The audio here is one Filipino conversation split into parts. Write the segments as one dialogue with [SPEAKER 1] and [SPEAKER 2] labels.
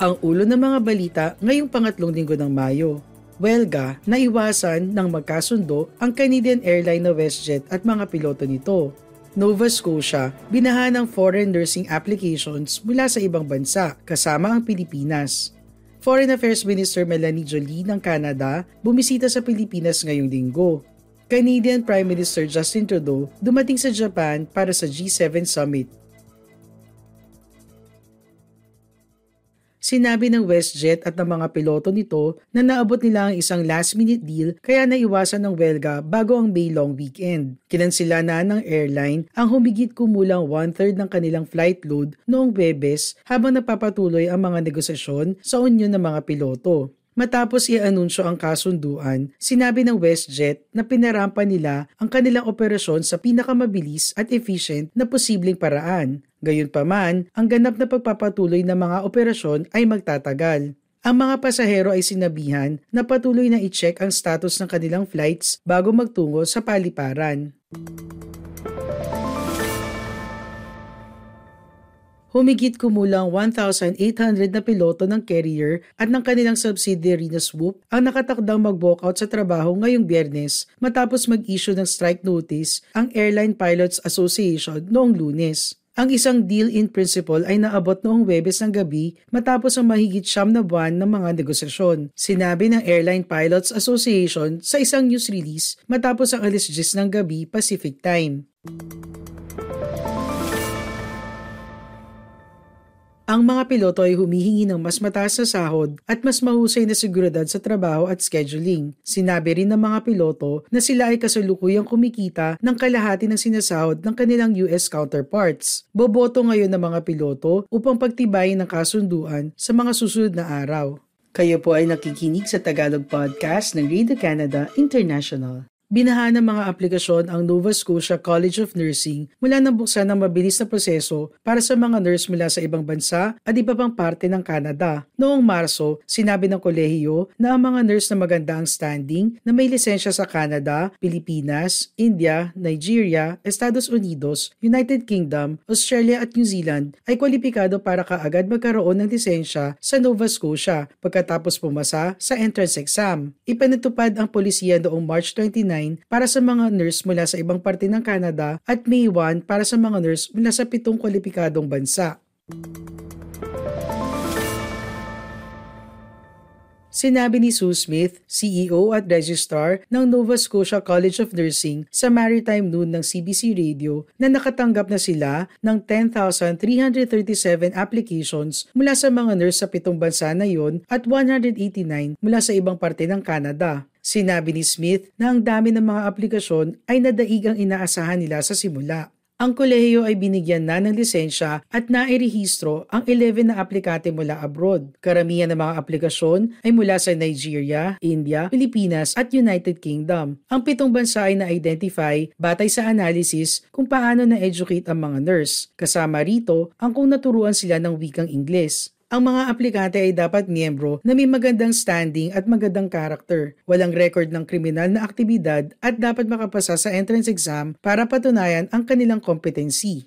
[SPEAKER 1] Ang ulo ng mga balita ngayong pangatlong linggo ng Mayo. Welga, naiwasan ng magkasundo ang Canadian airline na WestJet at mga piloto nito. Nova Scotia, binahan ng foreign nursing applications mula sa ibang bansa kasama ang Pilipinas. Foreign Affairs Minister Melanie Jolie ng Canada bumisita sa Pilipinas ngayong linggo. Canadian Prime Minister Justin Trudeau dumating sa Japan para sa G7 Summit Sinabi ng WestJet at ng mga piloto nito na naabot nila ang isang last-minute deal kaya naiwasan ng welga bago ang May long weekend. Kinansila na ng airline ang humigit kumulang one-third ng kanilang flight load noong Webes habang napapatuloy ang mga negosasyon sa union ng mga piloto. Matapos i-anunsyo ang kasunduan, sinabi ng WestJet na pinarampa nila ang kanilang operasyon sa pinakamabilis at efficient na posibleng paraan. Gayunpaman, ang ganap na pagpapatuloy ng mga operasyon ay magtatagal. Ang mga pasahero ay sinabihan na patuloy na i-check ang status ng kanilang flights bago magtungo sa paliparan. Humigit kumulang 1,800 na piloto ng carrier at ng kanilang subsidiary na Swoop ang nakatakdang mag-walkout sa trabaho ngayong biyernes matapos mag-issue ng strike notice ang Airline Pilots Association noong lunes. Ang isang deal in principle ay naabot noong Webes ng gabi matapos ang mahigit siyam na buwan ng mga negosasyon. Sinabi ng Airline Pilots Association sa isang news release matapos ang alis 10 ng gabi Pacific Time. Ang mga piloto ay humihingi ng mas mataas na sahod at mas mahusay na seguridad sa trabaho at scheduling. Sinabi rin ng mga piloto na sila ay kasalukuyang kumikita ng kalahati ng sinasahod ng kanilang US counterparts. Boboto ngayon ng mga piloto upang pagtibayin ng kasunduan sa mga susunod na araw. Kayo po ay nakikinig sa Tagalog Podcast ng Radio Canada International. Binahan ng mga aplikasyon ang Nova Scotia College of Nursing mula nang buksan ng mabilis na proseso para sa mga nurse mula sa ibang bansa at iba pang parte ng Canada. Noong Marso, sinabi ng kolehiyo na ang mga nurse na maganda ang standing na may lisensya sa Canada, Pilipinas, India, Nigeria, Estados Unidos, United Kingdom, Australia at New Zealand ay kwalipikado para kaagad magkaroon ng lisensya sa Nova Scotia pagkatapos pumasa sa entrance exam. Ipinatupad ang polisiya noong March 29 para sa mga nurse mula sa ibang parte ng Canada at May 1 para sa mga nurse mula sa pitong kwalipikadong bansa. Sinabi ni Sue Smith, CEO at Registrar ng Nova Scotia College of Nursing sa Maritime Noon ng CBC Radio na nakatanggap na sila ng 10,337 applications mula sa mga nurse sa pitong bansa na yon at 189 mula sa ibang parte ng Canada. Sinabi ni Smith na ang dami ng mga aplikasyon ay nadaig ang inaasahan nila sa simula. Ang kolehiyo ay binigyan na ng lisensya at nairehistro ang 11 na aplikante mula abroad. Karamihan ng mga aplikasyon ay mula sa Nigeria, India, Pilipinas at United Kingdom. Ang pitong bansa ay na-identify batay sa analysis kung paano na-educate ang mga nurse. Kasama rito ang kung naturuan sila ng wikang Ingles. Ang mga aplikante ay dapat miyembro na may magandang standing at magandang karakter, walang record ng kriminal na aktibidad at dapat makapasa sa entrance exam para patunayan ang kanilang competency.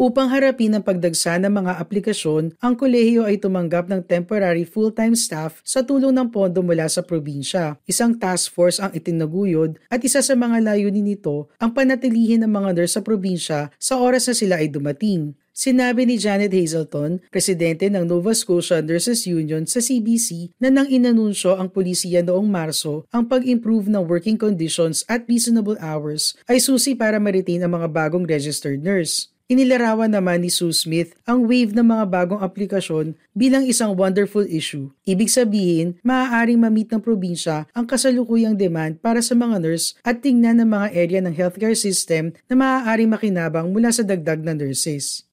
[SPEAKER 1] Upang harapin ang pagdagsa ng mga aplikasyon, ang kolehiyo ay tumanggap ng temporary full-time staff sa tulong ng pondo mula sa probinsya. Isang task force ang itinaguyod at isa sa mga layunin nito ang panatilihin ng mga nurse sa probinsya sa oras na sila ay dumating. Sinabi ni Janet Hazelton, presidente ng Nova Scotia Nurses Union sa CBC na nang inanunsyo ang polisiya noong Marso ang pag-improve ng working conditions at reasonable hours ay susi para ma-retain ang mga bagong registered nurse. Inilarawan naman ni Sue Smith ang wave ng mga bagong aplikasyon bilang isang wonderful issue. Ibig sabihin, maaaring ma-meet ng probinsya ang kasalukuyang demand para sa mga nurse at tingnan ng mga area ng healthcare system na maaaring makinabang mula sa dagdag na nurses.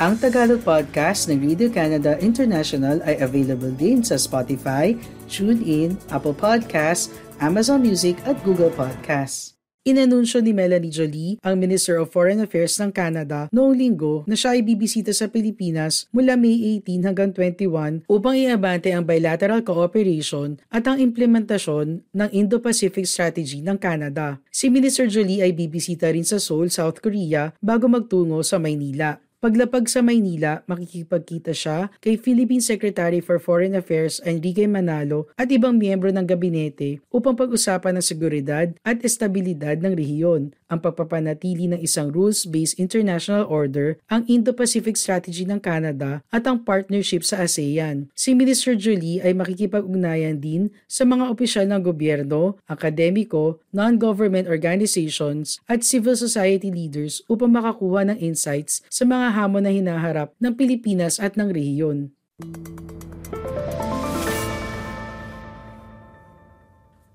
[SPEAKER 1] Ang Tagalog podcast ng Radio Canada International ay available din sa Spotify, TuneIn, Apple Podcasts, Amazon Music at Google Podcasts. Inanunsyo ni Melanie Jolie, ang Minister of Foreign Affairs ng Canada, noong linggo na siya ay bibisita sa Pilipinas mula May 18 hanggang 21 upang iabante ang bilateral cooperation at ang implementasyon ng Indo-Pacific Strategy ng Canada. Si Minister Jolie ay bibisita rin sa Seoul, South Korea bago magtungo sa Maynila. Paglapag sa Maynila, makikipagkita siya kay Philippine Secretary for Foreign Affairs Enrique Manalo at ibang miyembro ng gabinete upang pag-usapan ng seguridad at estabilidad ng rehiyon, ang pagpapanatili ng isang rules-based international order, ang Indo-Pacific Strategy ng Canada at ang partnership sa ASEAN. Si Minister Jolie ay makikipag-ugnayan din sa mga opisyal ng gobyerno, akademiko, non-government organizations at civil society leaders upang makakuha ng insights sa mga hamon na hinaharap ng Pilipinas at ng rehiyon.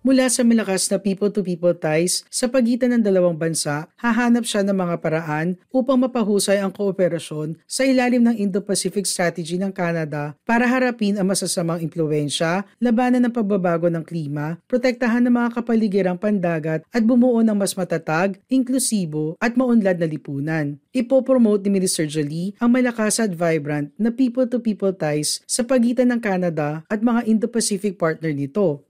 [SPEAKER 1] Mula sa malakas na people-to-people ties sa pagitan ng dalawang bansa, hahanap siya ng mga paraan upang mapahusay ang kooperasyon sa ilalim ng Indo-Pacific Strategy ng Canada para harapin ang masasamang impluensya, labanan ng pagbabago ng klima, protektahan ng mga kapaligirang pandagat at bumuo ng mas matatag, inklusibo at maunlad na lipunan. Ipopromote ni Minister Jolie ang malakas at vibrant na people-to-people ties sa pagitan ng Canada at mga Indo-Pacific partner nito.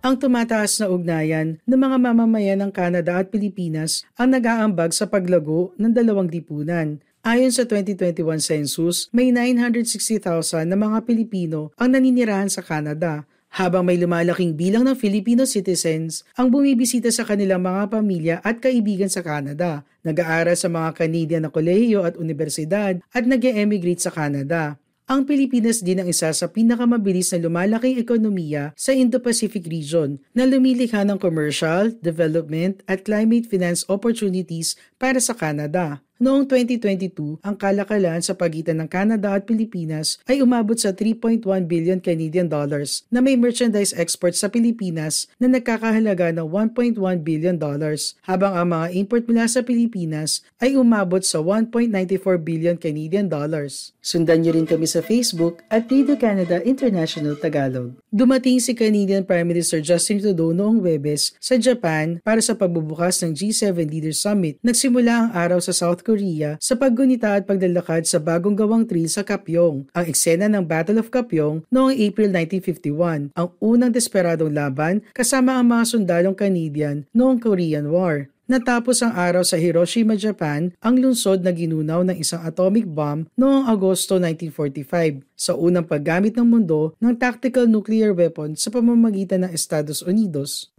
[SPEAKER 1] Ang tumataas na ugnayan ng mga mamamayan ng Canada at Pilipinas ang nag-aambag sa paglago ng dalawang lipunan. Ayon sa 2021 census, may 960,000 na mga Pilipino ang naninirahan sa Canada, habang may lumalaking bilang ng Filipino citizens ang bumibisita sa kanilang mga pamilya at kaibigan sa Canada, nag-aaral sa mga Canadian na kolehiyo at universidad at nag emigrate sa Canada. Ang Pilipinas din ang isa sa pinakamabilis na lumalaking ekonomiya sa Indo-Pacific region na lumilikha ng commercial, development at climate finance opportunities para sa Canada. Noong 2022, ang kalakalan sa pagitan ng Canada at Pilipinas ay umabot sa 3.1 billion Canadian dollars na may merchandise export sa Pilipinas na nagkakahalaga ng 1.1 billion dollars, habang ang mga import mula sa Pilipinas ay umabot sa 1.94 billion Canadian dollars. Sundan niyo rin kami sa Facebook at Radio Canada International Tagalog. Dumating si Canadian Prime Minister Justin Trudeau noong Webes sa Japan para sa pagbubukas ng G7 Leaders Summit. Nagsimula ang araw sa South sa paggunita at paglalakad sa bagong gawang trail sa Kapyong, ang eksena ng Battle of Kapyong noong April 1951, ang unang desperadong laban kasama ang mga sundalong Canadian noong Korean War. Natapos ang araw sa Hiroshima, Japan, ang lungsod na ginunaw ng isang atomic bomb noong Agosto 1945 sa unang paggamit ng mundo ng tactical nuclear weapon sa pamamagitan ng Estados Unidos.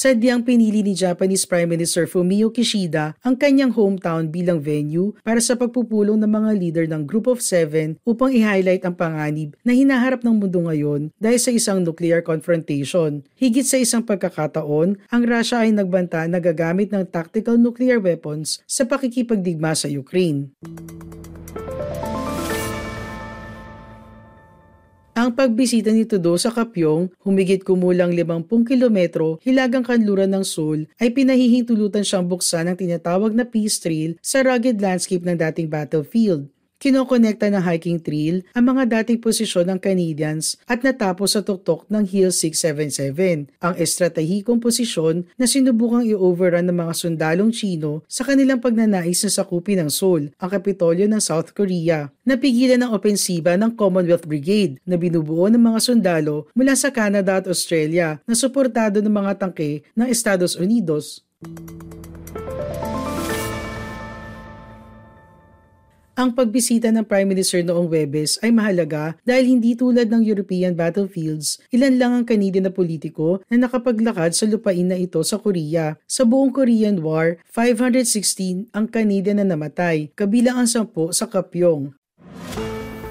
[SPEAKER 1] Sadyang pinili ni Japanese Prime Minister Fumio Kishida ang kanyang hometown bilang venue para sa pagpupulong ng mga leader ng Group of Seven upang i-highlight ang panganib na hinaharap ng mundo ngayon dahil sa isang nuclear confrontation. Higit sa isang pagkakataon, ang Russia ay nagbanta na gagamit ng tactical nuclear weapons sa pakikipagdigma sa Ukraine. Ang pagbisita ni Tudo sa Kapyong, humigit kumulang 50 kilometro hilagang kanluran ng Seoul, ay pinahihintulutan siyang buksan ang tinatawag na Peace Trail sa rugged landscape ng dating battlefield. Kinokonekta ng hiking trail ang mga dating posisyon ng Canadians at natapos sa tuktok ng Hill 677, ang estratehikong posisyon na sinubukang i-overrun ng mga sundalong Chino sa kanilang pagnanais na sakupin ng Seoul, ang kapitolyo ng South Korea. Napigilan ng opensiba ng Commonwealth Brigade na binubuo ng mga sundalo mula sa Canada at Australia na suportado ng mga tangke ng Estados Unidos. Ang pagbisita ng Prime Minister noong Webes ay mahalaga dahil hindi tulad ng European battlefields, ilan lang ang Canadian na politiko na nakapaglakad sa lupain na ito sa Korea. Sa buong Korean War, 516 ang Canadian na namatay, kabilang ang 10 sa Kapyong.